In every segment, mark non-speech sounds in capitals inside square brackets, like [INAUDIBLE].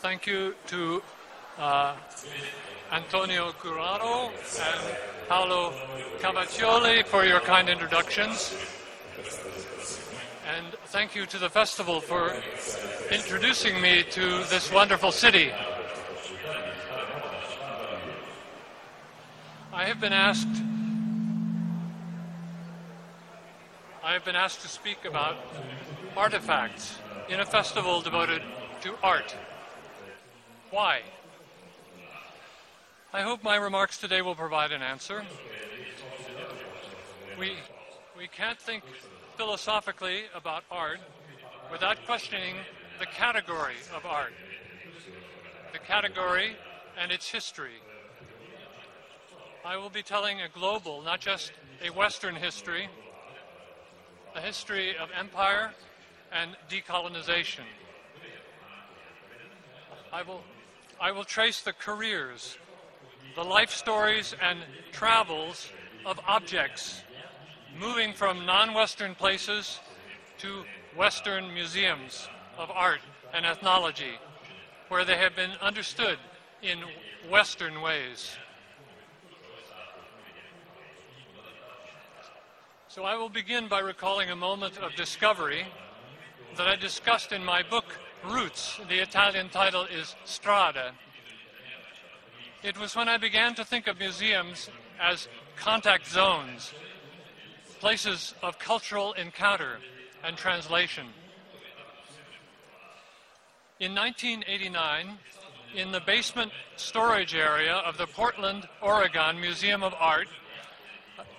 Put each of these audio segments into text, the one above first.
thank you to uh, Antonio Curaro and Paolo Cavaccioli for your kind introductions. And thank you to the festival for introducing me to this wonderful city. I have been asked I have been asked to speak about artifacts in a festival devoted to art. Why? I hope my remarks today will provide an answer. We, we can't think philosophically about art without questioning the category of art, the category and its history. I will be telling a global, not just a Western history, a history of empire and decolonization. I will, I will trace the careers, the life stories, and travels of objects moving from non Western places to Western museums of art and ethnology, where they have been understood in Western ways. So I will begin by recalling a moment of discovery that I discussed in my book, Routes. The Italian title is Strada. It was when I began to think of museums as contact zones, places of cultural encounter and translation. In 1989, in the basement storage area of the Portland, Oregon Museum of Art,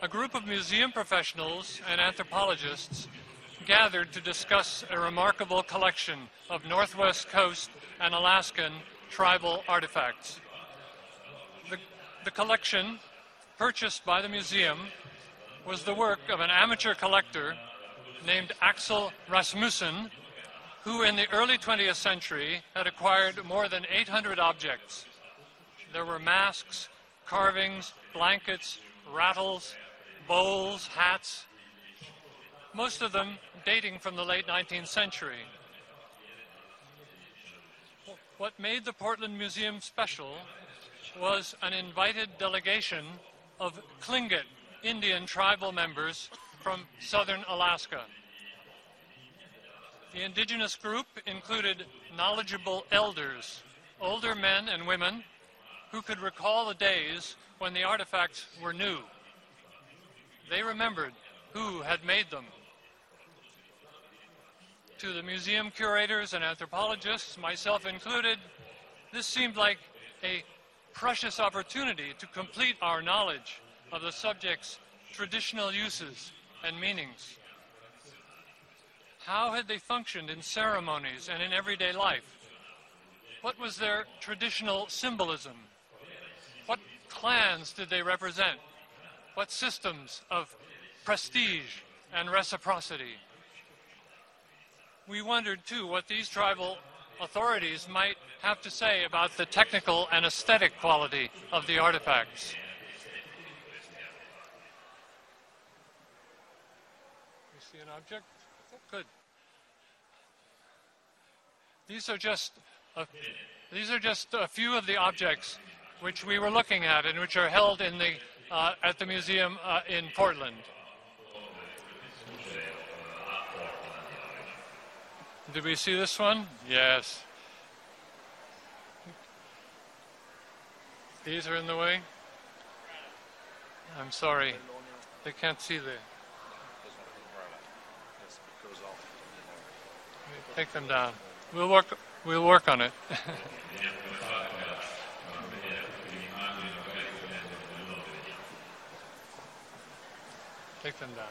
a group of museum professionals and anthropologists gathered to discuss a remarkable collection of Northwest Coast and Alaskan tribal artifacts. The, the collection, purchased by the museum, was the work of an amateur collector named Axel Rasmussen, who in the early 20th century had acquired more than 800 objects. There were masks, carvings, blankets, rattles, bowls, hats, most of them dating from the late 19th century. What made the Portland Museum special was an invited delegation of Tlingit Indian tribal members from southern Alaska. The indigenous group included knowledgeable elders, older men and women who could recall the days when the artifacts were new. They remembered who had made them. To the museum curators and anthropologists, myself included, this seemed like a precious opportunity to complete our knowledge of the subject's traditional uses and meanings. How had they functioned in ceremonies and in everyday life? What was their traditional symbolism? What clans did they represent? What systems of prestige and reciprocity? We wondered, too, what these tribal authorities might have to say about the technical and aesthetic quality of the artifacts. You see an object? Good. These are just a, these are just a few of the objects which we were looking at and which are held in the uh, at the museum uh, in Portland. Did we see this one? Yes. These are in the way? I'm sorry. They can't see the. Take them down. We'll work. We'll work on it. [LAUGHS] Take them down.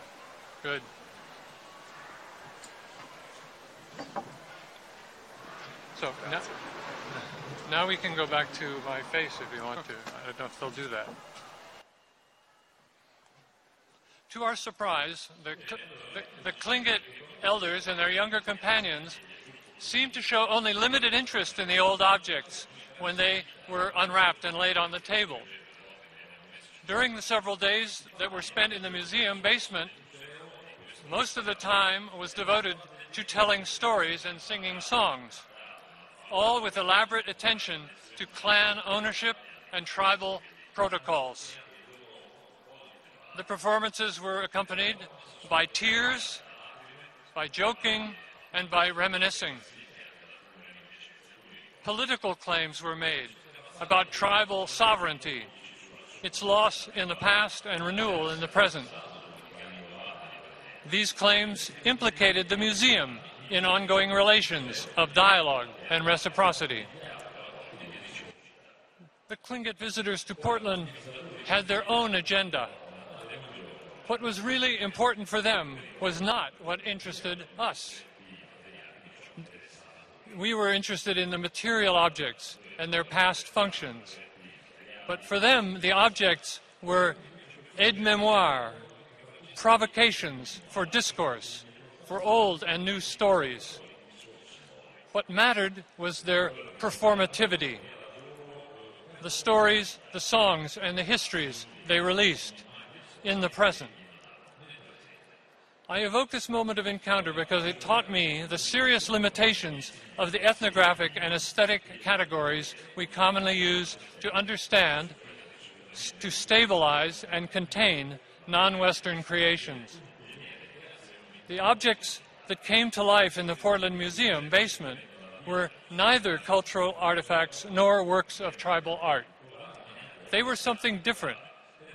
Good. So now, now we can go back to my face if you want to. I don't know if they'll do that. To our surprise, the, the, the elders and their younger companions seemed to show only limited interest in the old objects when they were unwrapped and laid on the table. During the several days that were spent in the museum basement, most of the time was devoted to telling stories and singing songs. all with elaborate attention to clan ownership and tribal protocols. The performances were accompanied by tears, by joking, and by reminiscing. Political claims were made about tribal sovereignty, its loss in the past and renewal in the present. These claims implicated the museum in ongoing relations of dialogue and reciprocity. The Tlingit visitors to Portland had their own agenda. What was really important for them was not what interested us. We were interested in the material objects and their past functions. But for them, the objects were aide-memoire, provocations for discourse, for old and new stories. What mattered was their performativity, the stories, the songs, and the histories they released in the present. I evoke this moment of encounter because it taught me the serious limitations of the ethnographic and aesthetic categories we commonly use to understand, to stabilize, and contain non-Western creations. The objects that came to life in the Portland Museum basement were neither cultural artifacts nor works of tribal art. They were something different,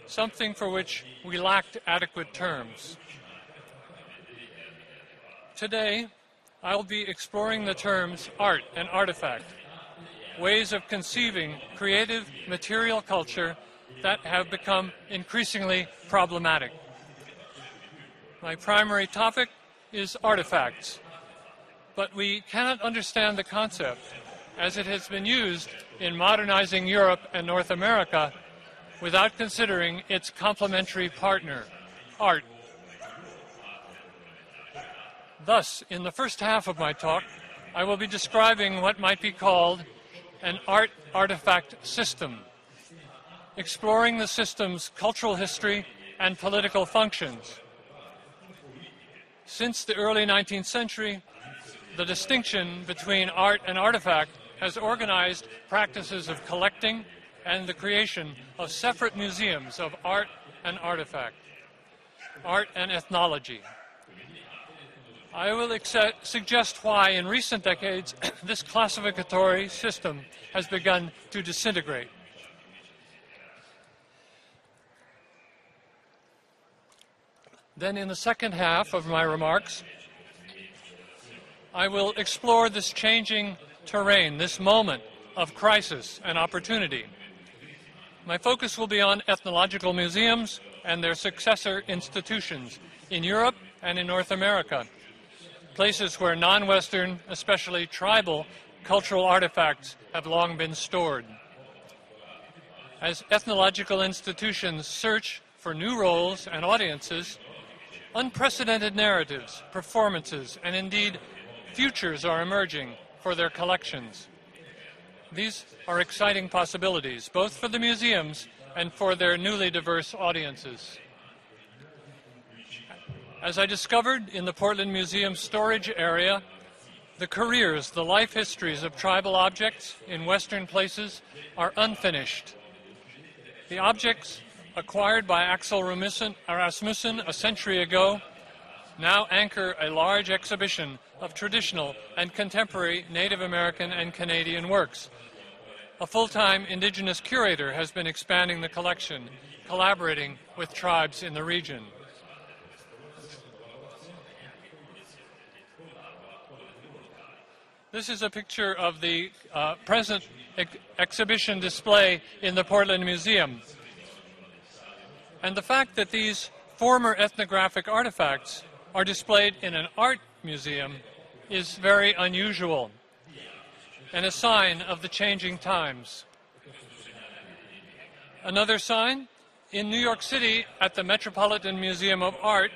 something for which we lacked adequate terms. Today, I'll be exploring the terms art and artifact, ways of conceiving creative material culture that have become increasingly problematic. My primary topic is artifacts, but we cannot understand the concept as it has been used in modernizing Europe and North America without considering its complementary partner, art. Thus, in the first half of my talk, I will be describing what might be called an art artifact system exploring the system's cultural history and political functions. Since the early 19th century, the distinction between art and artifact has organized practices of collecting and the creation of separate museums of art and artifact, art and ethnology. I will suggest why, in recent decades, [COUGHS] this classificatory system has begun to disintegrate. Then, in the second half of my remarks, I will explore this changing terrain, this moment of crisis and opportunity. My focus will be on ethnological museums and their successor institutions in Europe and in North America, places where non Western, especially tribal, cultural artifacts have long been stored. As ethnological institutions search for new roles and audiences, Unprecedented narratives, performances, and indeed futures are emerging for their collections. These are exciting possibilities, both for the museums and for their newly diverse audiences. As I discovered in the Portland Museum storage area, the careers, the life histories of tribal objects in Western places are unfinished. The objects acquired by Axel Rasmussen a century ago, now anchor a large exhibition of traditional and contemporary Native American and Canadian works. A full-time indigenous curator has been expanding the collection, collaborating with tribes in the region. This is a picture of the uh, present ex exhibition display in the Portland Museum. And the fact that these former ethnographic artifacts are displayed in an art museum is very unusual and a sign of the changing times. Another sign in New York City at the Metropolitan Museum of Art,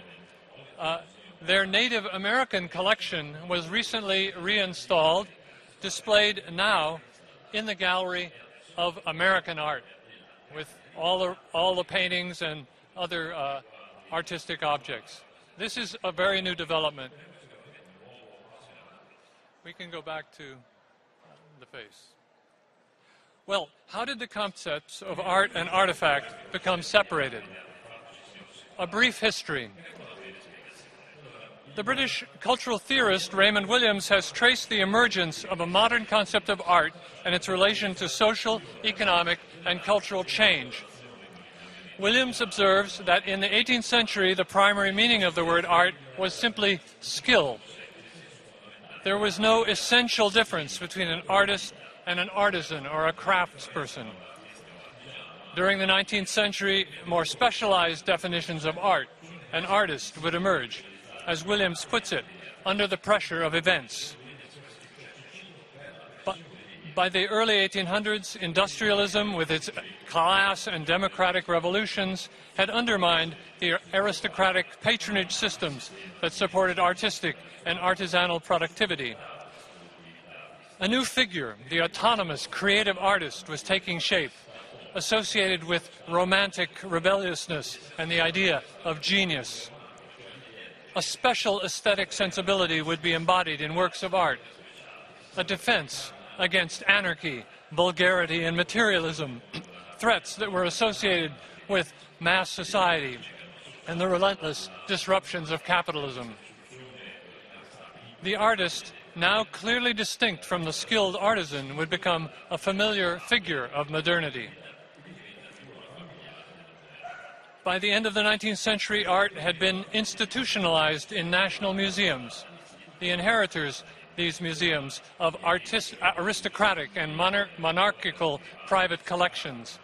uh, their Native American collection was recently reinstalled, displayed now in the Gallery of American Art with all the, all the paintings and other uh, artistic objects. This is a very new development. We can go back to the face. Well, how did the concepts of art and artifact become separated? A brief history. The British cultural theorist Raymond Williams has traced the emergence of a modern concept of art and its relation to social, economic, and cultural change. Williams observes that in the 18th century, the primary meaning of the word art was simply skill. There was no essential difference between an artist and an artisan or a craftsperson. During the 19th century, more specialized definitions of art and artist would emerge as Williams puts it, under the pressure of events. But by the early 1800s, industrialism, with its class and democratic revolutions, had undermined the aristocratic patronage systems that supported artistic and artisanal productivity. A new figure, the autonomous creative artist, was taking shape, associated with romantic rebelliousness and the idea of genius a special aesthetic sensibility would be embodied in works of art, a defense against anarchy, vulgarity, and materialism, [CLEARS THROAT] threats that were associated with mass society and the relentless disruptions of capitalism. The artist, now clearly distinct from the skilled artisan, would become a familiar figure of modernity. By the end of the 19th century, art had been institutionalized in national museums. The inheritors, these museums, of artist, aristocratic and monar- monarchical private collections.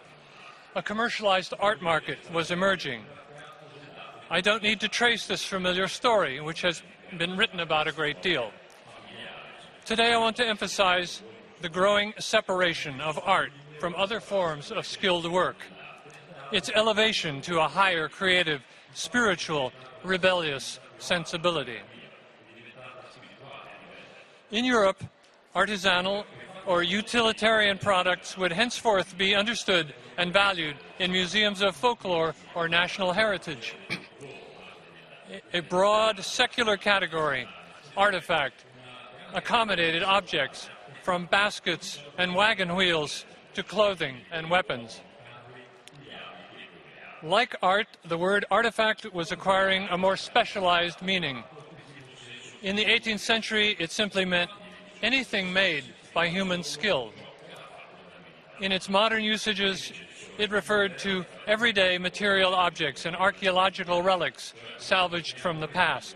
A commercialized art market was emerging. I don't need to trace this familiar story, which has been written about a great deal. Today, I want to emphasize the growing separation of art from other forms of skilled work its elevation to a higher creative, spiritual, rebellious sensibility. In Europe, artisanal or utilitarian products would henceforth be understood and valued in museums of folklore or national heritage. a broad secular category, artifact, accommodated objects, from baskets and wagon wheels to clothing and weapons. Like art, the word artifact was acquiring a more specialized meaning. In the 18th century, it simply meant anything made by human skill. In its modern usages, it referred to everyday material objects and archaeological relics salvaged from the past.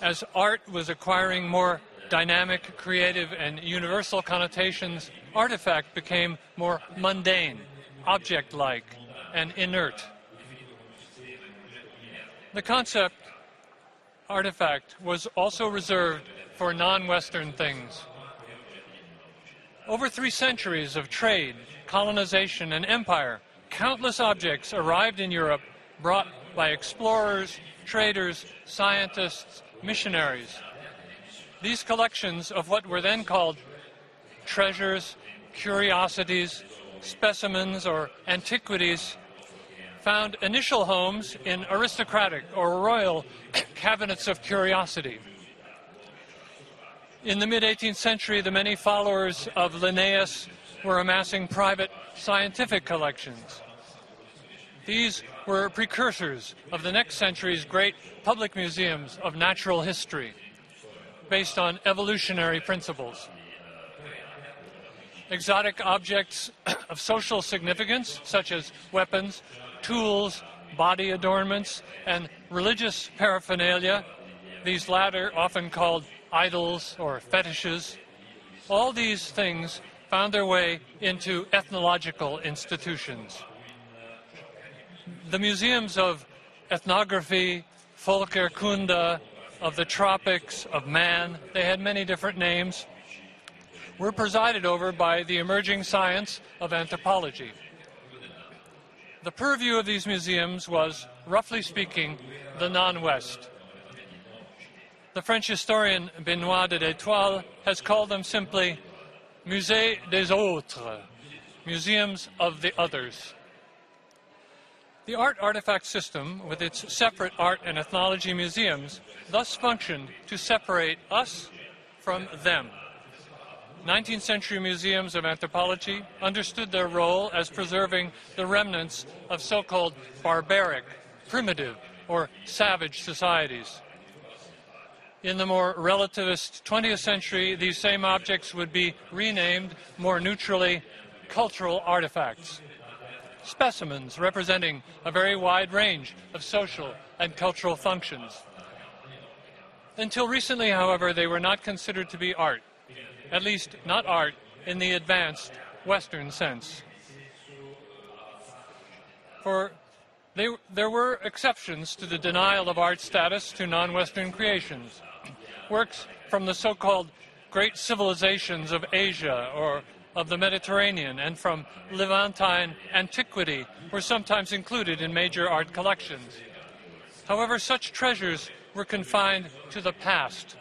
As art was acquiring more dynamic, creative, and universal connotations, artifact became more mundane object like, and inert. The concept artifact was also reserved for non Western things. Over three centuries of trade, colonization, and empire, countless objects arrived in Europe brought by explorers, traders, scientists, missionaries. These collections of what were then called treasures, curiosities, specimens or antiquities found initial homes in aristocratic or royal [COUGHS] cabinets of curiosity. In the mid 18th century, the many followers of Linnaeus were amassing private scientific collections. These were precursors of the next century's great public museums of natural history, based on evolutionary principles exotic objects [COUGHS] of social significance, such as weapons, tools, body adornments, and religious paraphernalia, these latter often called idols or fetishes, all these things found their way into ethnological institutions. The museums of ethnography, Volkerkunde, of the tropics, of man, they had many different names were presided over by the emerging science of anthropology. The purview of these museums was, roughly speaking, the non West. The French historian Benoit de l'Estoile has called them simply Musées des Autres, museums of the others. The art artifact system, with its separate art and ethnology museums, thus functioned to separate us from them 19th century museums of anthropology understood their role as preserving the remnants of so called barbaric, primitive, or savage societies. In the more relativist 20th century, these same objects would be renamed more neutrally cultural artifacts. Specimens representing a very wide range of social and cultural functions. Until recently, however, they were not considered to be art, at least not art in the advanced Western sense. For they, there were exceptions to the denial of art status to non Western creations. Works from the so called great civilizations of Asia or of the Mediterranean and from Levantine antiquity were sometimes included in major art collections. However, such treasures were confined to the past,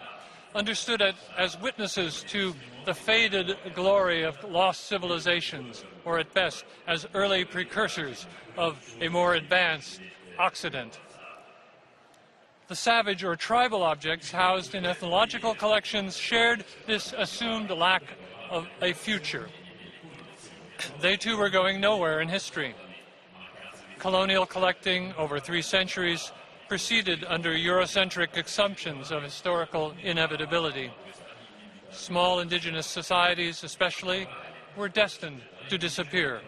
understood as witnesses to the faded glory of lost civilizations, or at best as early precursors of a more advanced Occident. The savage or tribal objects housed in ethnological collections shared this assumed lack of a future. They too were going nowhere in history. Colonial collecting over three centuries proceeded under Eurocentric assumptions of historical inevitability. Small indigenous societies, especially, were destined to disappear.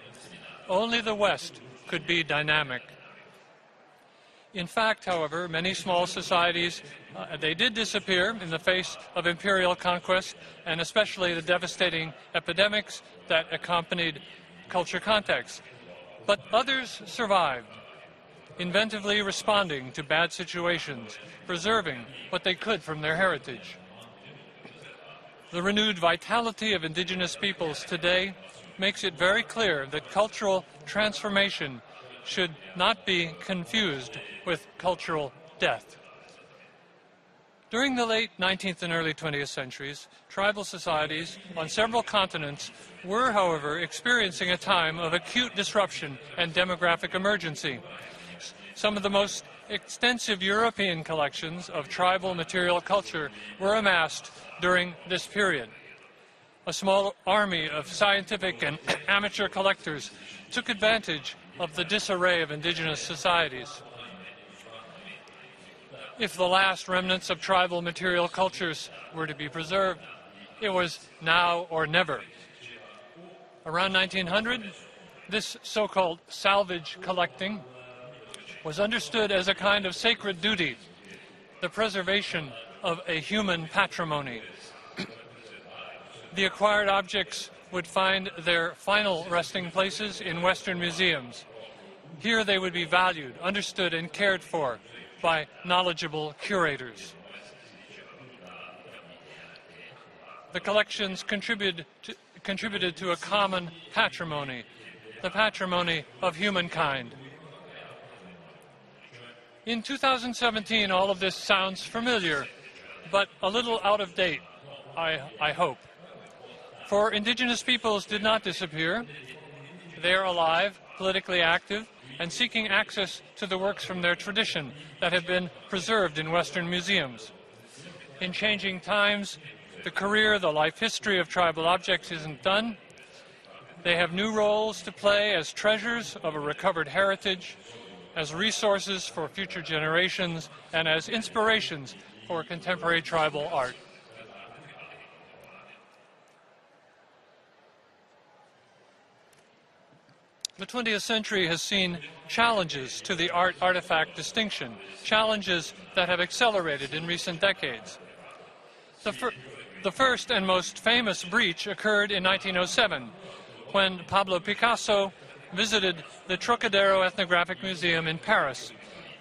Only the West could be dynamic. In fact, however, many small societies, uh, they did disappear in the face of imperial conquest and especially the devastating epidemics that accompanied culture contacts. But others survived inventively responding to bad situations, preserving what they could from their heritage. The renewed vitality of indigenous peoples today makes it very clear that cultural transformation should not be confused with cultural death. During the late 19th and early 20th centuries, tribal societies on several continents were, however, experiencing a time of acute disruption and demographic emergency. Some of the most extensive European collections of tribal material culture were amassed during this period. A small army of scientific and [CLEARS THROAT] amateur collectors took advantage of the disarray of indigenous societies. If the last remnants of tribal material cultures were to be preserved, it was now or never. Around 1900, this so called salvage collecting was understood as a kind of sacred duty, the preservation of a human patrimony. the acquired objects would find their final resting places in Western museums. Here they would be valued, understood, and cared for by knowledgeable curators. The collections contributed to, contributed to a common patrimony, the patrimony of humankind. In 2017, all of this sounds familiar, but a little out of date, I, I hope. For indigenous peoples did not disappear. They are alive, politically active, and seeking access to the works from their tradition that have been preserved in Western museums. In changing times, the career, the life history of tribal objects isn't done. They have new roles to play as treasures of a recovered heritage as resources for future generations, and as inspirations for contemporary tribal art. The 20th century has seen challenges to the art artifact distinction, challenges that have accelerated in recent decades. The, fir- the first and most famous breach occurred in 1907 when Pablo Picasso visited the Trocadero Ethnographic Museum in Paris,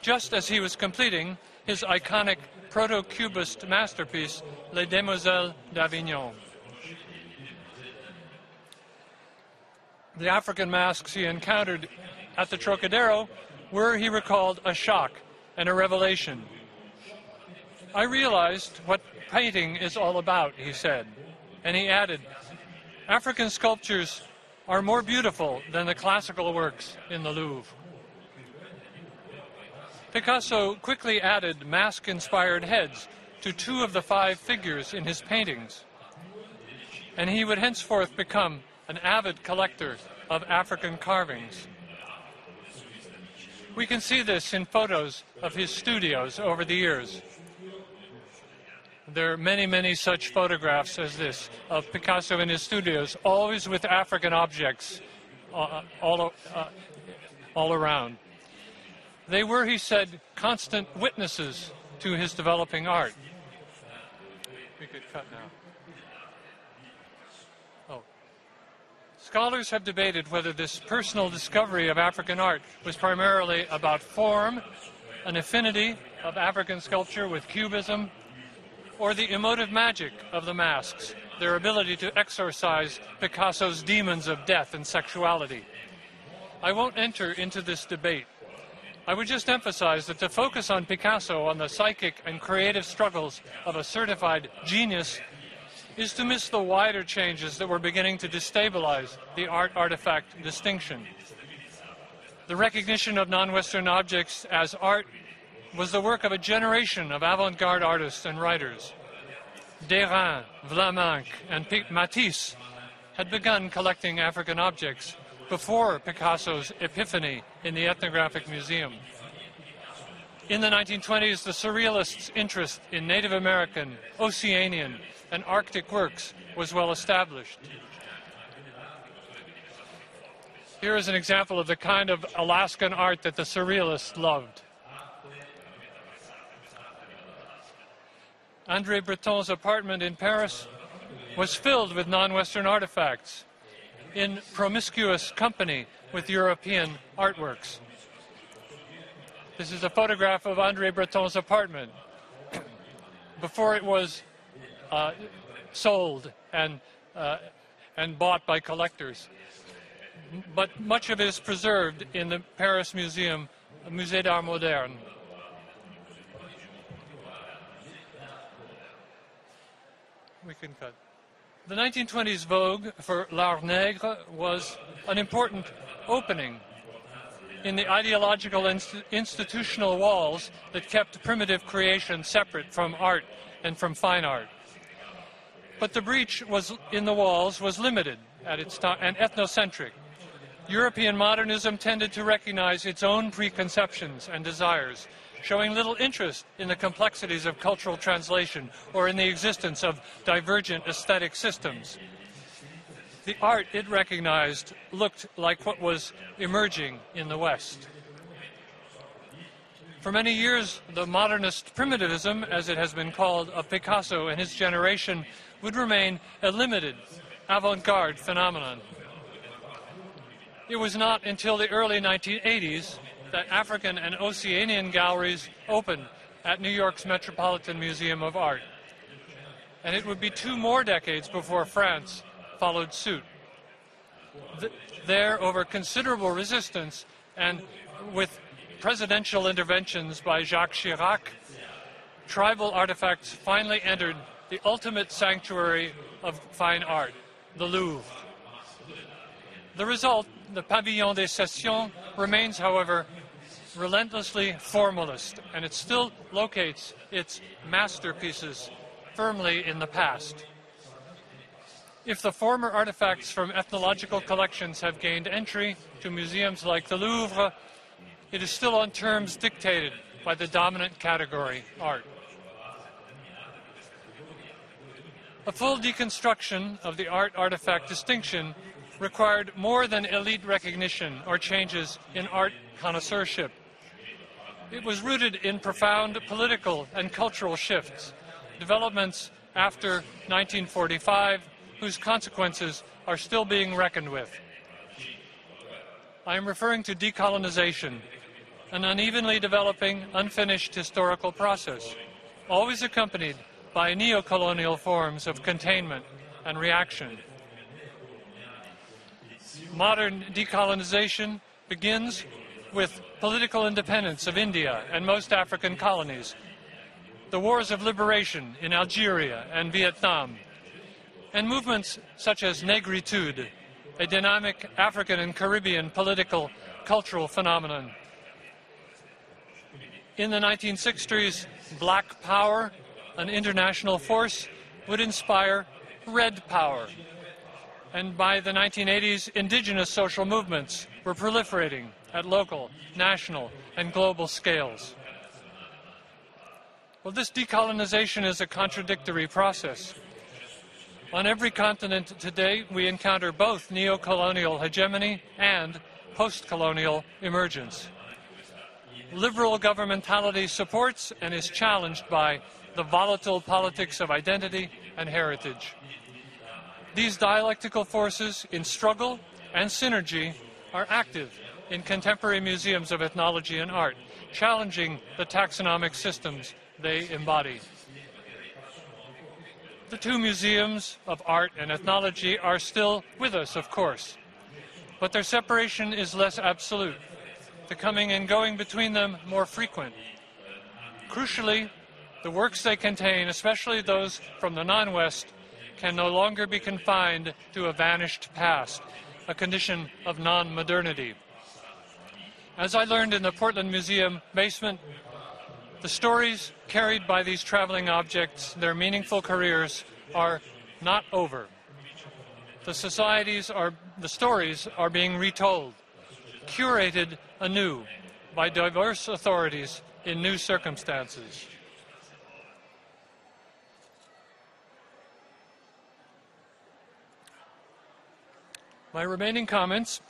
just as he was completing his iconic proto-cubist masterpiece, Les Demoiselles d'Avignon. The African masks he encountered at the Trocadero were, he recalled, a shock and a revelation. I realized what painting is all about, he said. And he added, African sculptures are more beautiful than the classical works in the Louvre. Picasso quickly added mask inspired heads to two of the five figures in his paintings. and he would henceforth become an avid collector of African carvings. We can see this in photos of his studios over the years. There are many, many such photographs as this of Picasso in his studios, always with African objects uh, all, uh, all around. They were, he said, constant witnesses to his developing art. We could cut now. Oh. Scholars have debated whether this personal discovery of African art was primarily about form, an affinity of African sculpture with Cubism, or the emotive magic of the masks, their ability to exorcise Picasso's demons of death and sexuality. I won't enter into this debate. I would just emphasize that to focus on Picasso on the psychic and creative struggles of a certified genius is to miss the wider changes that were beginning to destabilize the art artifact distinction. The recognition of non Western objects as art was the work of a generation of avant-garde artists and writers. Derain, Vlaminck, and Matisse had begun collecting African objects before Picasso's epiphany in the Ethnographic Museum. In the 1920s, the Surrealists' interest in Native American, Oceanian, and Arctic works was well established. Here is an example of the kind of Alaskan art that the Surrealists loved. Andre Breton's apartment in Paris was filled with non-Western artifacts in promiscuous company with European artworks. This is a photograph of Andre Breton's apartment [CLEARS THROAT] before it was uh, sold and, uh, and bought by collectors. But much of it is preserved in the Paris Museum, Musée d'Art Moderne. We can cut. The 1920s vogue for l'art nègre was an important opening in the ideological inst institutional walls that kept primitive creation separate from art and from fine art. But the breach was in the walls was limited at its time and ethnocentric. European modernism tended to recognize its own preconceptions and desires showing little interest in the complexities of cultural translation or in the existence of divergent aesthetic systems. The art it recognized looked like what was emerging in the West. For many years, the modernist primitivism, as it has been called, of Picasso and his generation would remain a limited avant garde phenomenon. It was not until the early 1980s that African and Oceanian galleries opened at New York's Metropolitan Museum of Art. And it would be two more decades before France followed suit. Th- there, over considerable resistance and with presidential interventions by Jacques Chirac, tribal artifacts finally entered the ultimate sanctuary of fine art, the Louvre. The result, the Pavillon des Sessions, remains, however, relentlessly formalist, and it still locates its masterpieces firmly in the past. If the former artifacts from ethnological collections have gained entry to museums like the Louvre, it is still on terms dictated by the dominant category, art. A full deconstruction of the art artifact distinction required more than elite recognition or changes in art connoisseurship. It was rooted in profound political and cultural shifts, developments after 1945, whose consequences are still being reckoned with. I am referring to decolonization, an unevenly developing, unfinished historical process, always accompanied by neocolonial forms of containment and reaction. Modern decolonization begins with political independence of India and most African colonies, the wars of liberation in Algeria and Vietnam, and movements such as Negritude, a dynamic African and Caribbean political cultural phenomenon. In the 1960s, Black Power, an international force, would inspire red power. And by the 1980s, indigenous social movements were proliferating at local, national, and global scales. Well, this decolonization is a contradictory process. On every continent today, we encounter both neo-colonial hegemony and post-colonial emergence. Liberal governmentality supports and is challenged by the volatile politics of identity and heritage. These dialectical forces in struggle and synergy are active in contemporary museums of ethnology and art, challenging the taxonomic systems they embody. The two museums of art and ethnology are still with us, of course, but their separation is less absolute, the coming and going between them more frequent. Crucially, the works they contain, especially those from the non West, can no longer be confined to a vanished past, a condition of non modernity. As I learned in the Portland Museum basement, the stories carried by these traveling objects, their meaningful careers, are not over. The societies are, the stories are being retold, curated anew by diverse authorities in new circumstances. My remaining comments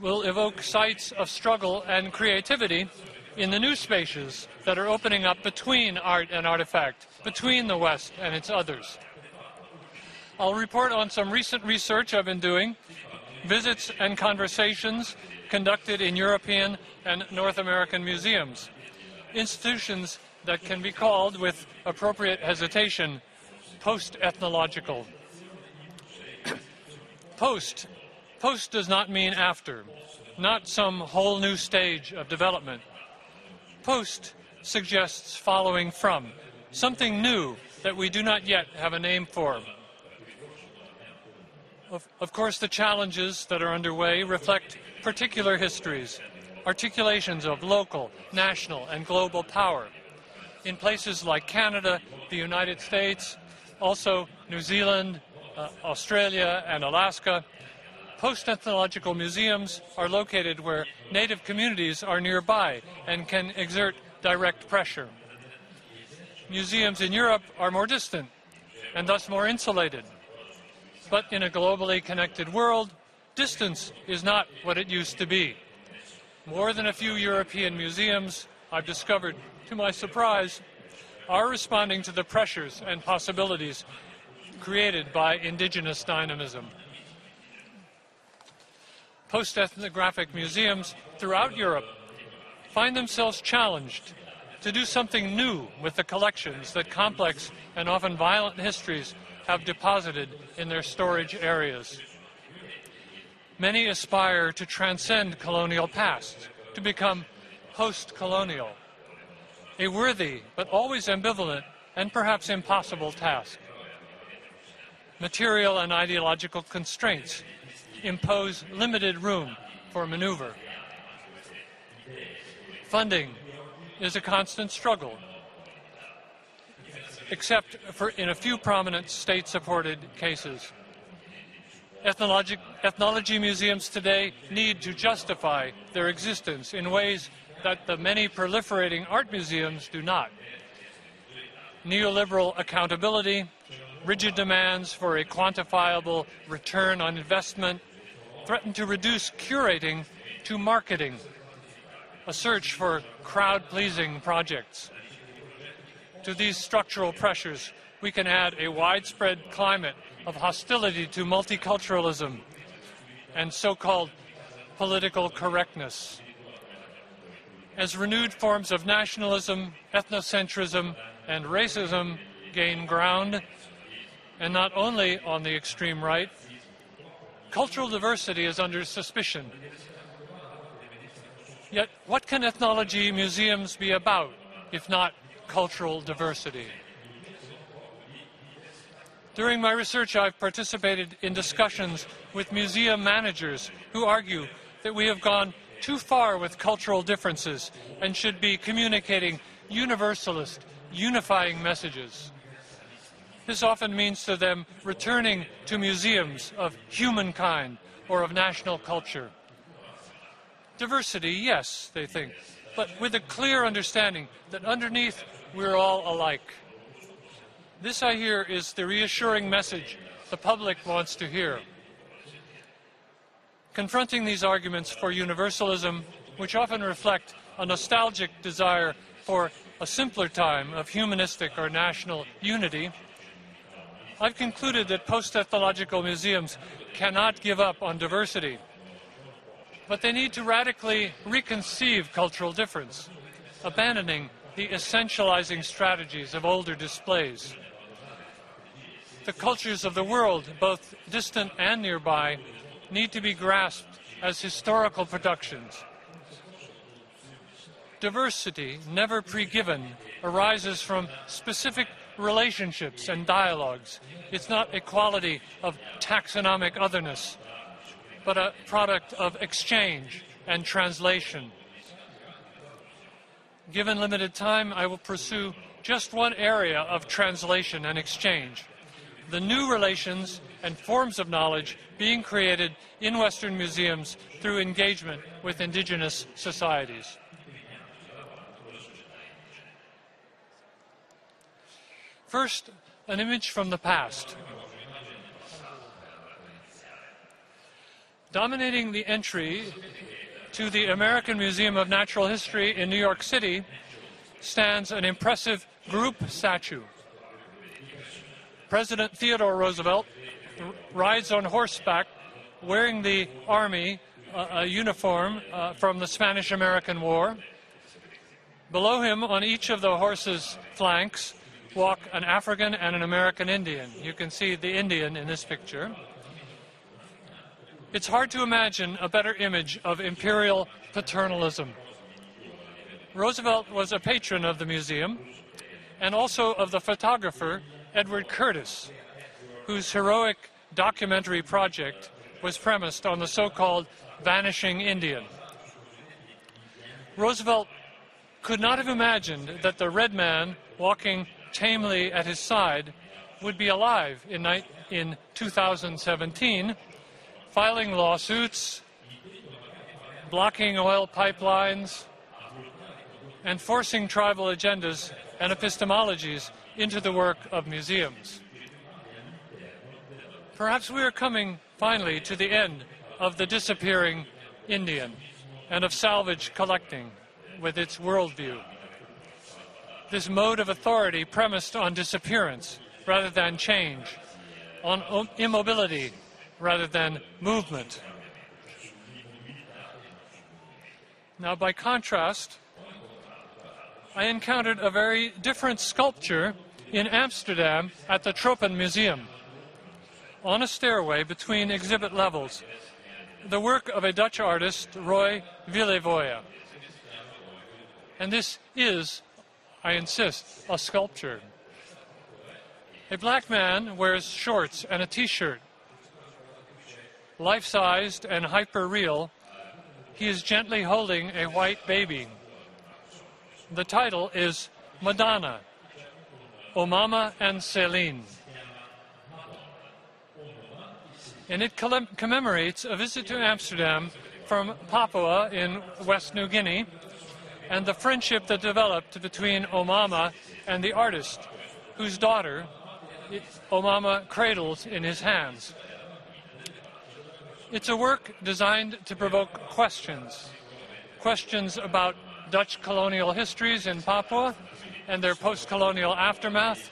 will evoke sites of struggle and creativity in the new spaces that are opening up between art and artifact, between the West and its others. I'll report on some recent research I've been doing, visits and conversations conducted in European and North American museums, institutions that can be called, with appropriate hesitation, [CLEARS THROAT] post ethnological. post. Post does not mean after, not some whole new stage of development post suggests following from, something new that we do not yet have a name for. Of, of, course, the challenges that are underway reflect particular histories, articulations of local, national, and global power. In places like Canada, the United States, also New Zealand, uh, Australia, and Alaska, Post-ethnological museums are located where native communities are nearby and can exert direct pressure. Museums in Europe are more distant and thus more insulated. But in a globally connected world, distance is not what it used to be. More than a few European museums, I've discovered, to my surprise, are responding to the pressures and possibilities created by indigenous dynamism post-ethnographic museums throughout Europe find themselves challenged to do something new with the collections that complex and often violent histories have deposited in their storage areas. Many aspire to transcend colonial pasts, to become post-colonial, a worthy but always ambivalent and perhaps impossible task. Material and ideological constraints impose limited room for maneuver. Funding is a constant struggle, except for in a few prominent state supported cases. Ethnology, ethnology museums today need to justify their existence in ways that the many proliferating art museums do not. Neoliberal accountability, rigid demands for a quantifiable return on investment, threaten to reduce curating to marketing, a search for crowd pleasing projects. To these structural pressures, we can add a widespread climate of hostility to multiculturalism and so called political correctness. As renewed forms of nationalism, ethnocentrism, and racism gain ground, and not only on the extreme right, Cultural diversity is under suspicion. Yet, what can ethnology museums be about if not cultural diversity? During my research, I've participated in discussions with museum managers who argue that we have gone too far with cultural differences and should be communicating universalist, unifying messages. This often means to them returning to museums of humankind or of national culture. Diversity, yes, they think, but with a clear understanding that underneath we're all alike. This, I hear, is the reassuring message the public wants to hear. Confronting these arguments for universalism, which often reflect a nostalgic desire for a simpler time of humanistic or national unity, I've concluded that post-ethnological museums cannot give up on diversity, but they need to radically reconceive cultural difference, abandoning the essentializing strategies of older displays. The cultures of the world, both distant and nearby, need to be grasped as historical productions. Diversity, never pre-given, arises from specific relationships and dialogues. It's not a quality of taxonomic otherness, but a product of exchange and translation. Given limited time, I will pursue just one area of translation and exchange the new relations and forms of knowledge being created in Western museums through engagement with indigenous societies. First, an image from the past. Dominating the entry to the American Museum of Natural History in New York City stands an impressive group statue. President Theodore Roosevelt rides on horseback wearing the Army uh, uniform uh, from the Spanish American War. Below him, on each of the horse's flanks, walk an African and an American Indian. You can see the Indian in this picture. It's hard to imagine a better image of imperial paternalism. Roosevelt was a patron of the museum and also of the photographer Edward Curtis, whose heroic documentary project was premised on the so-called vanishing Indian. Roosevelt could not have imagined that the red man walking tamely at his side would be alive in, in 2017, filing lawsuits, blocking oil pipelines, and forcing tribal agendas and epistemologies into the work of museums. Perhaps we are coming finally to the end of the disappearing Indian and of salvage collecting with its worldview. This mode of authority premised on disappearance rather than change, on immobility rather than movement. Now, by contrast, I encountered a very different sculpture in Amsterdam at the Tropen Museum. On a stairway between exhibit levels, the work of a Dutch artist, Roy Villevoye. And this is, I insist, a sculpture. A black man wears shorts and a t-shirt. Life-sized and hyper-real, he is gently holding a white baby. The title is Madonna, Omama and Celine. And it commemorates a visit to Amsterdam from Papua in West New Guinea and the friendship that developed between Omama and the artist, whose daughter Omama cradles in his hands. It's a work designed to provoke questions. Questions about Dutch colonial histories in Papua and their post-colonial aftermath,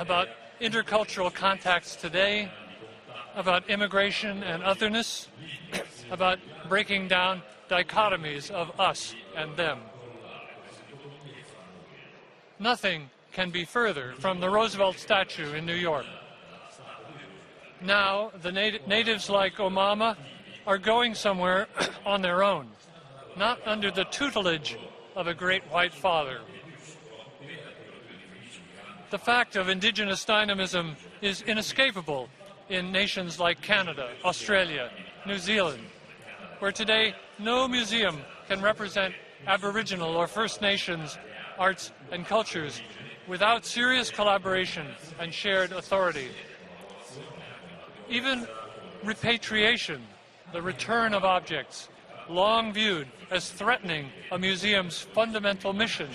about intercultural contacts today, about immigration and otherness, [COUGHS] about breaking down dichotomies of us and them. Nothing can be further from the Roosevelt statue in New York. Now, the nat natives like Omama are going somewhere [CLEARS THROAT] on their own, not under the tutelage of a great white father the fact of indigenous dynamism is inescapable in nations like Canada, Australia, New Zealand, where today no museum can represent Aboriginal or First Nations arts and cultures without serious collaboration and shared authority. Even repatriation, the return of objects, long viewed as threatening a museum's fundamental mission.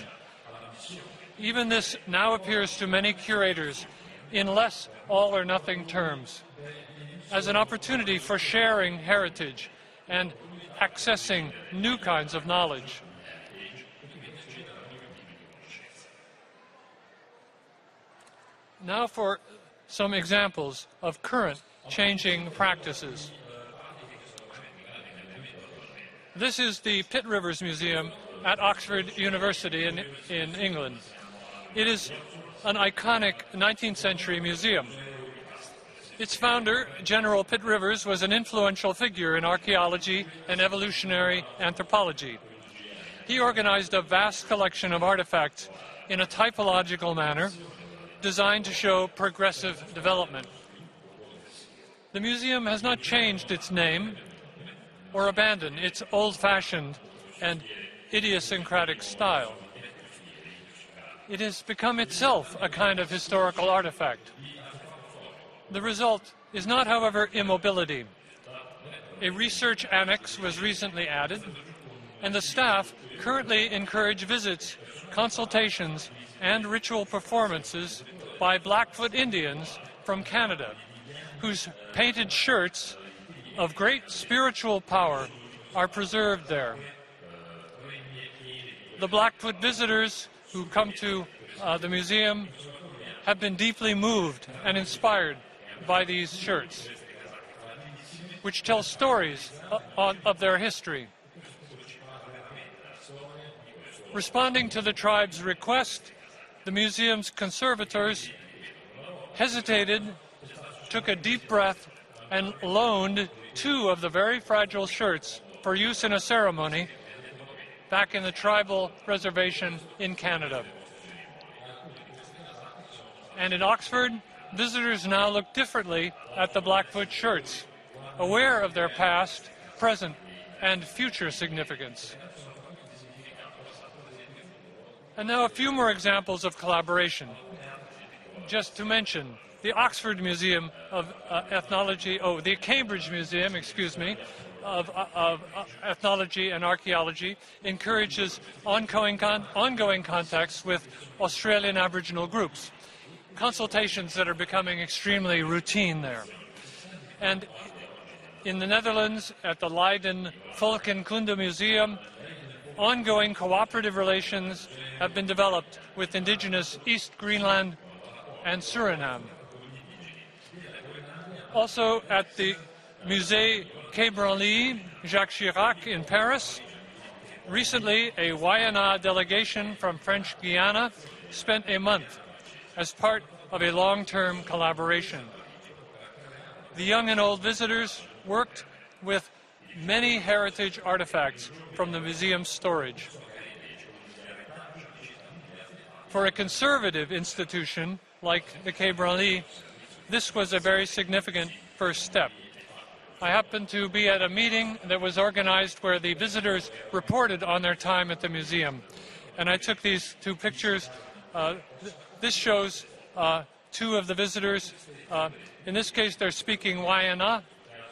Even this now appears to many curators in less all or nothing terms as an opportunity for sharing heritage and accessing new kinds of knowledge. Now for some examples of current changing practices. This is the Pitt Rivers Museum at Oxford University in, in England. It is an iconic 19th century museum. Its founder, General Pitt Rivers, was an influential figure in archaeology and evolutionary anthropology. He organized a vast collection of artifacts in a typological manner designed to show progressive development. The museum has not changed its name or abandoned its old fashioned and idiosyncratic style. It has become itself a kind of historical artifact. The result is not, however, immobility. A research annex was recently added, and the staff currently encourage visits, consultations, and ritual performances by Blackfoot Indians from Canada, whose painted shirts of great spiritual power are preserved there. The Blackfoot visitors who come to uh, the museum have been deeply moved and inspired by these shirts, which tell stories of their history. Responding to the tribe's request, the museum's conservators hesitated, took a deep breath, and loaned two of the very fragile shirts for use in a ceremony back in the tribal reservation in Canada. And in Oxford, visitors now look differently at the Blackfoot shirts, aware of their past, present, and future significance. And now a few more examples of collaboration. Just to mention, the Oxford Museum of uh, Ethnology, oh, the Cambridge Museum, excuse me, of, uh, of uh, Ethnology and Archaeology encourages ongoing, con- ongoing contacts with Australian Aboriginal groups, consultations that are becoming extremely routine there. And in the Netherlands, at the Leiden Volkenkunde Museum, ongoing cooperative relations have been developed with indigenous East Greenland and Suriname. Also at the Musée Quai Branly Jacques Chirac in Paris, recently a Wayana delegation from French Guiana spent a month as part of a long-term collaboration. The young and old visitors worked with many heritage artifacts from the museum's storage. For a conservative institution like the Quai Branly, this was a very significant first step. I happened to be at a meeting that was organized where the visitors reported on their time at the museum. And I took these two pictures. Uh, this shows uh, two of the visitors. Uh, in this case, they're speaking Wayana,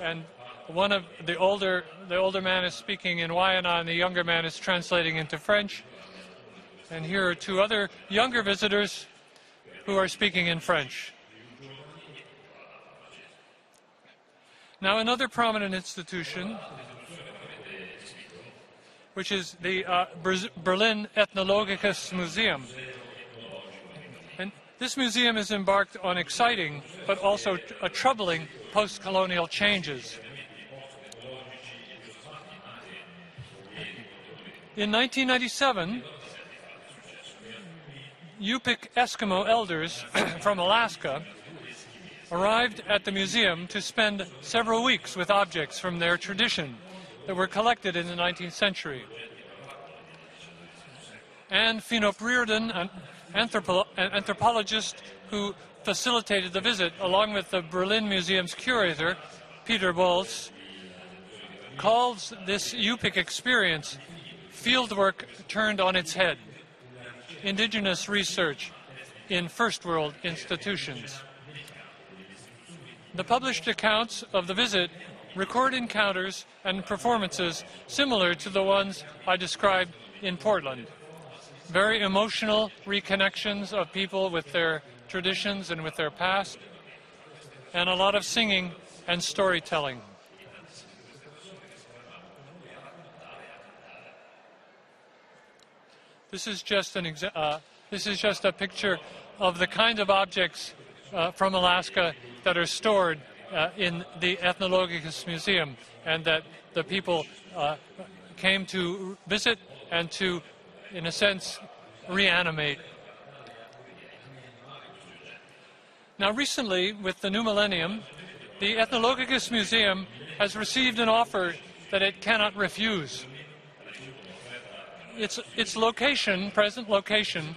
and one of the older the older man is speaking in Wayana and the younger man is translating into French. And here are two other younger visitors who are speaking in French. Now, another prominent institution, which is the uh, Berlin Ethnologisches Museum. This museum is embarked on exciting but also a uh, troubling post colonial changes. In 1997, Yupik Eskimo elders [CLEARS THROAT] from Alaska arrived at the museum to spend several weeks with objects from their tradition that were collected in the 19th century. And Finop Reardon, anthropo- an anthropologist who facilitated the visit, along with the Berlin Museum's curator, Peter Bolz, calls this Yupik experience fieldwork turned on its head, indigenous research, in first world institutions. The published accounts of the visit record encounters and performances similar to the ones I described in Portland. Very emotional reconnections of people with their traditions and with their past, and a lot of singing and storytelling. This is just an exa- uh, this is just a picture of the kind of objects uh, from Alaska that are stored uh, in the Ethnologisches Museum and that the people uh, came to visit and to, in a sense, reanimate. Now, recently, with the new millennium, the Ethnologisches Museum has received an offer that it cannot refuse its, its location, present location,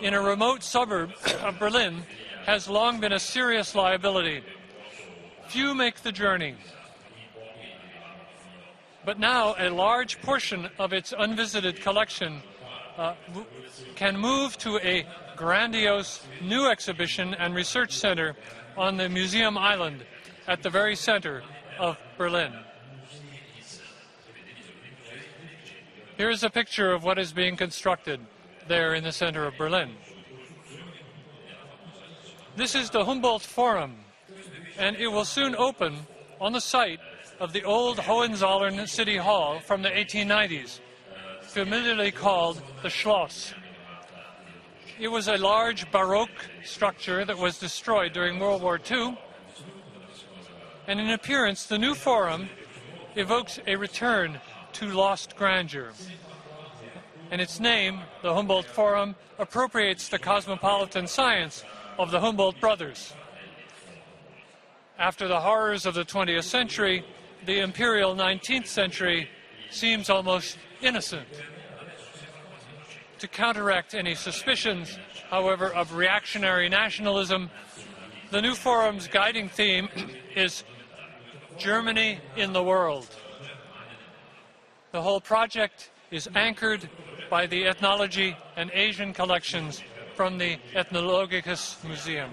in a remote suburb of Berlin has long been a serious liability. Few make the journey. But now a large portion of its unvisited collection uh, can move to a grandiose new exhibition and research center on the Museum Island at the very center of Berlin. Here is a picture of what is being constructed there in the center of Berlin. This is the Humboldt Forum, and it will soon open on the site of the old Hohenzollern City Hall from the 1890s, familiarly called the Schloss. It was a large Baroque structure that was destroyed during World War II, and in appearance, the new forum evokes a return to lost grandeur. And its name, the Humboldt Forum, appropriates the cosmopolitan science of the Humboldt brothers. After the horrors of the 20th century, the imperial 19th century seems almost innocent. To counteract any suspicions, however, of reactionary nationalism, the new forum's guiding theme [CLEARS THROAT] is Germany in the world. The whole project is anchored by the ethnology and Asian collections from the Ethnologisches Museum.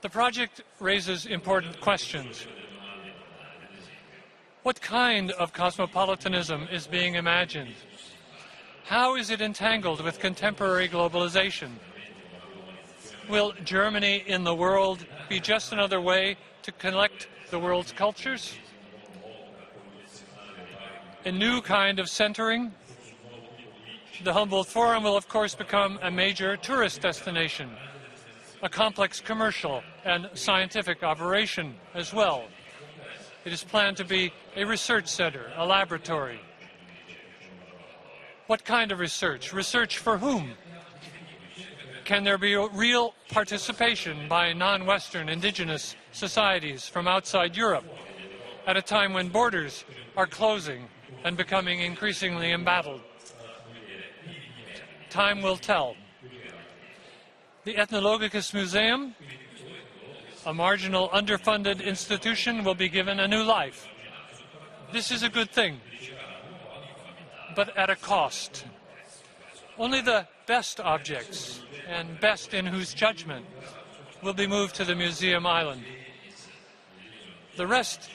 The project raises important questions. What kind of cosmopolitanism is being imagined? How is it entangled with contemporary globalization? Will Germany in the world be just another way to collect the world's cultures? a new kind of centering. The Humboldt Forum will, of course, become a major tourist destination, a complex commercial and scientific operation as well. It is planned to be a research center, a laboratory. What kind of research? Research for whom? Can there be real participation by non Western indigenous societies from outside Europe at a time when borders are closing and becoming increasingly embattled. Time will tell. The Ethnologisches Museum, a marginal, underfunded institution, will be given a new life. This is a good thing, but at a cost. Only the best objects, and best in whose judgment, will be moved to the museum island. The rest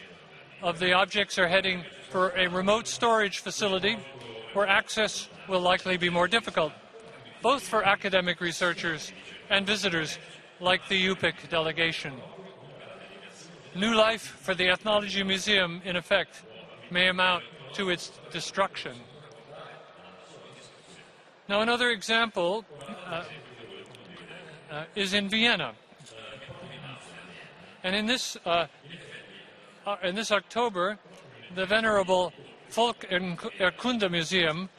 of the objects are heading for a remote storage facility where access will likely be more difficult, both for academic researchers and visitors like the Yupik delegation. New life for the Ethnology Museum, in effect, may amount to its destruction. Now, another example uh, uh, is in Vienna. And in this, uh, uh in this October, the venerable Volkerkunde Museum,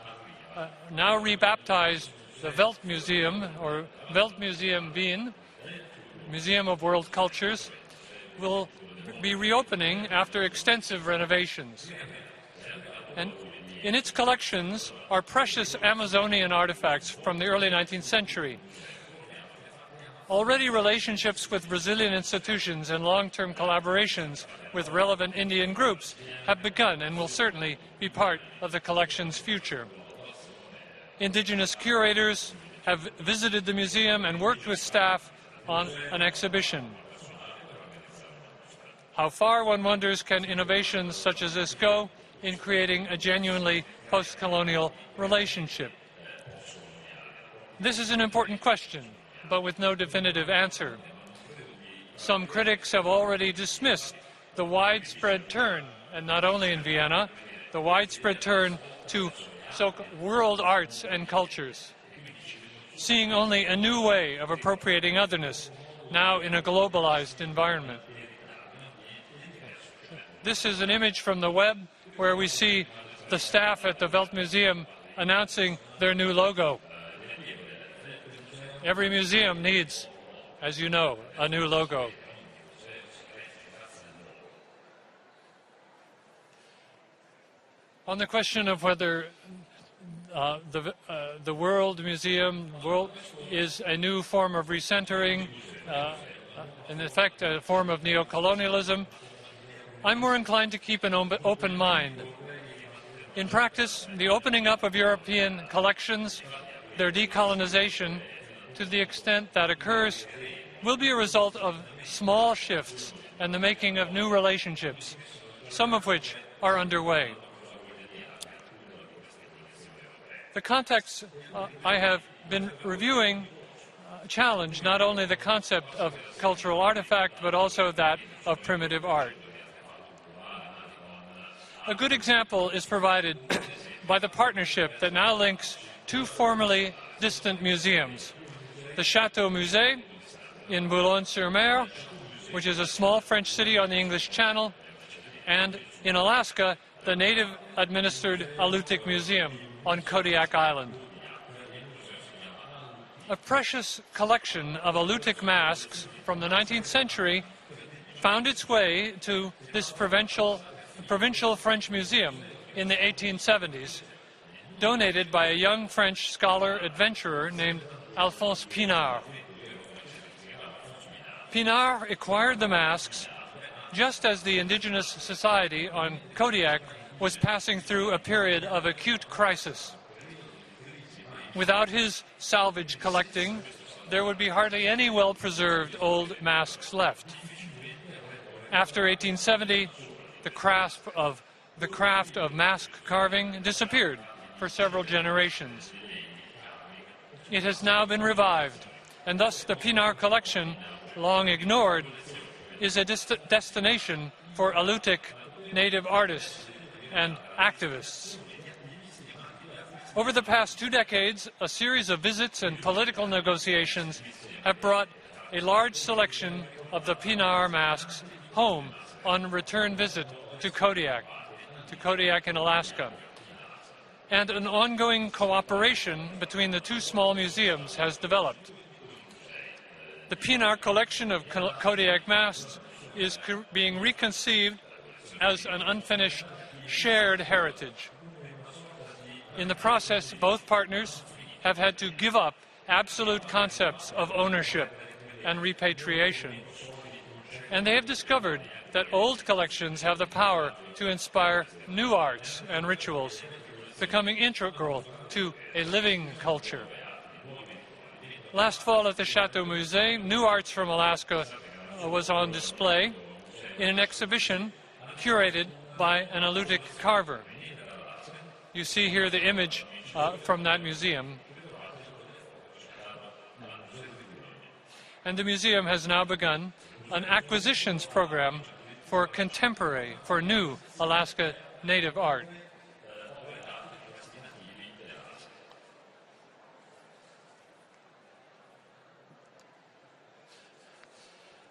uh, now rebaptized the Weltmuseum or Weltmuseum Wien, Museum of World Cultures, will be reopening after extensive renovations. And in its collections are precious Amazonian artifacts from the early 19th century, Already relationships with Brazilian institutions and long-term collaborations with relevant Indian groups have begun and will certainly be part of the collection's future. Indigenous curators have visited the museum and worked with staff on an exhibition. How far, one wonders, can innovations such as this go in creating a genuinely post colonial relationship? This is an important question, but with no definitive answer. Some critics have already dismissed the widespread turn, and not only in Vienna, the widespread turn to so world arts and cultures, seeing only a new way of appropriating otherness now in a globalized environment. This is an image from the web where we see the staff at the Weltmuseum announcing their new logo. Every museum needs, as you know, a new logo. On the question of whether uh, the, uh, the World Museum world is a new form of recentering, uh, in effect, a form of neocolonialism, I'm more inclined to keep an open mind. In practice, the opening up of European collections, their decolonization, to the extent that occurs, will be a result of small shifts and the making of new relationships, some of which are underway. The context uh, I have been reviewing uh, challenge not only the concept of cultural artifact, but also that of primitive art. A good example is provided by the partnership that now links two formerly distant museums the Chateau Musée in Boulogne sur Mer, which is a small French city on the English Channel, and in Alaska, the native administered Alutiiq Museum on Kodiak Island. A precious collection of Alutiiq masks from the 19th century found its way to this provincial, provincial French museum in the 1870s, donated by a young French scholar adventurer named Alphonse Pinart. Pinart acquired the masks just as the indigenous society on Kodiak was passing through a period of acute crisis. Without his salvage collecting, there would be hardly any well preserved old masks left. After 1870, the craft of the craft of mask carving disappeared for several generations. It has now been revived, and thus the Pinart collection, long ignored, is a dest- destination for Alutiiq native artists and activists. Over the past two decades, a series of visits and political negotiations have brought a large selection of the Pinart masks home on return visit to Kodiak, to Kodiak in Alaska. And an ongoing cooperation between the two small museums has developed. The Pinart collection of Kodiak masks is being reconceived as an unfinished shared heritage. In the process, both partners have had to give up absolute concepts of ownership and repatriation. And they have discovered that old collections have the power to inspire new arts and rituals, becoming integral to a living culture. Last fall at the Chateau Musée, new arts from Alaska uh, was on display in an exhibition curated by an Alutiiq carver. You see here the image uh, from that museum. And the museum has now begun an acquisitions program for contemporary, for new Alaska Native art.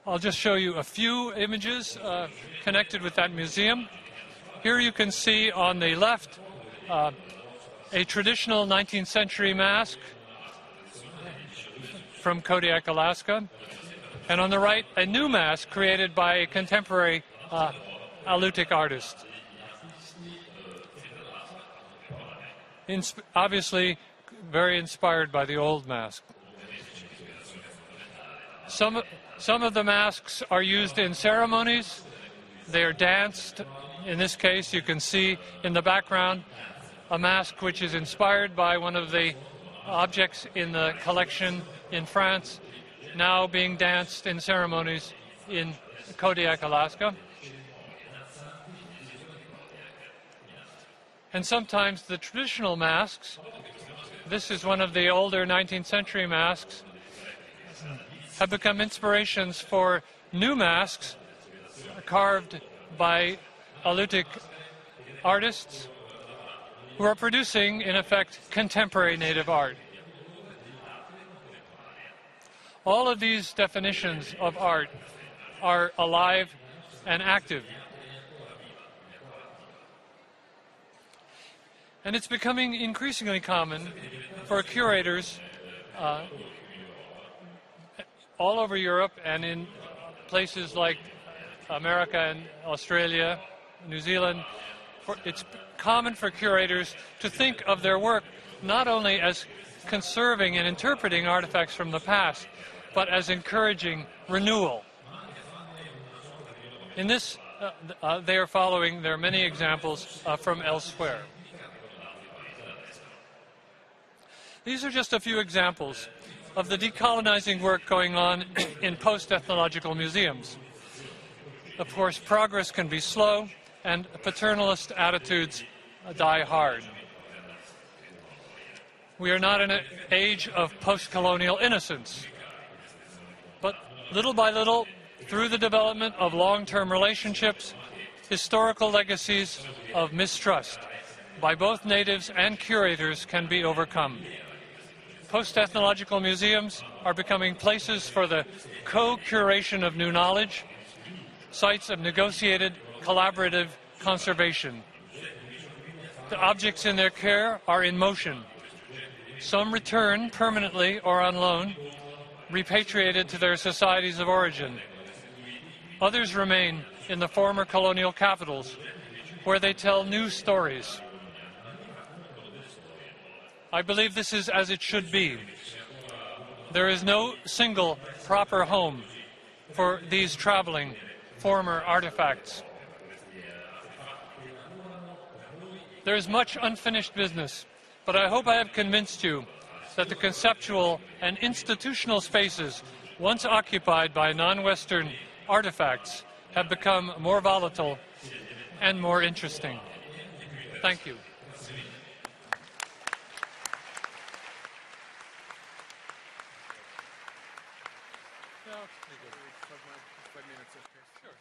I'll just show you a few images uh, connected with that museum. Here you can see on the left uh, a traditional 19th century mask from Kodiak, Alaska. And on the right, a new mask created by a contemporary uh, Alutiiq artist. Insp- obviously, very inspired by the old mask. Some, some of the masks are used in ceremonies. They are danced. In this case, you can see in the background a mask which is inspired by one of the objects in the collection in France now being danced in ceremonies in Kodiak, Alaska. And sometimes the traditional masks, this is one of the older 19th century masks, have become inspirations for new masks carved by Alutiiq artists who are producing, in effect, contemporary native art. All of these definitions of art are alive and active. And it's becoming increasingly common for curators uh, all over Europe and in places like America and Australia, New Zealand. For, it's common for curators to think of their work not only as conserving and interpreting artifacts from the past, but as encouraging renewal. In this, uh, uh, they are following, there are many examples uh, from elsewhere. These are just a few examples of the decolonizing work going on [COUGHS] in post ethnological museums. Of course, progress can be slow, and paternalist attitudes die hard. We are not in an age of post colonial innocence. But little by little, through the development of long term relationships, historical legacies of mistrust by both natives and curators can be overcome. Post ethnological museums are becoming places for the co curation of new knowledge, sites of negotiated, collaborative conservation. The objects in their care are in motion. Some return permanently or on loan, repatriated to their societies of origin. Others remain in the former colonial capitals, where they tell new stories. I believe this is as it should be. There is no single proper home for these traveling former artifacts. There is much unfinished business, but I hope I have convinced you that the conceptual and institutional spaces once occupied by non Western artifacts have become more volatile and more interesting. Thank you.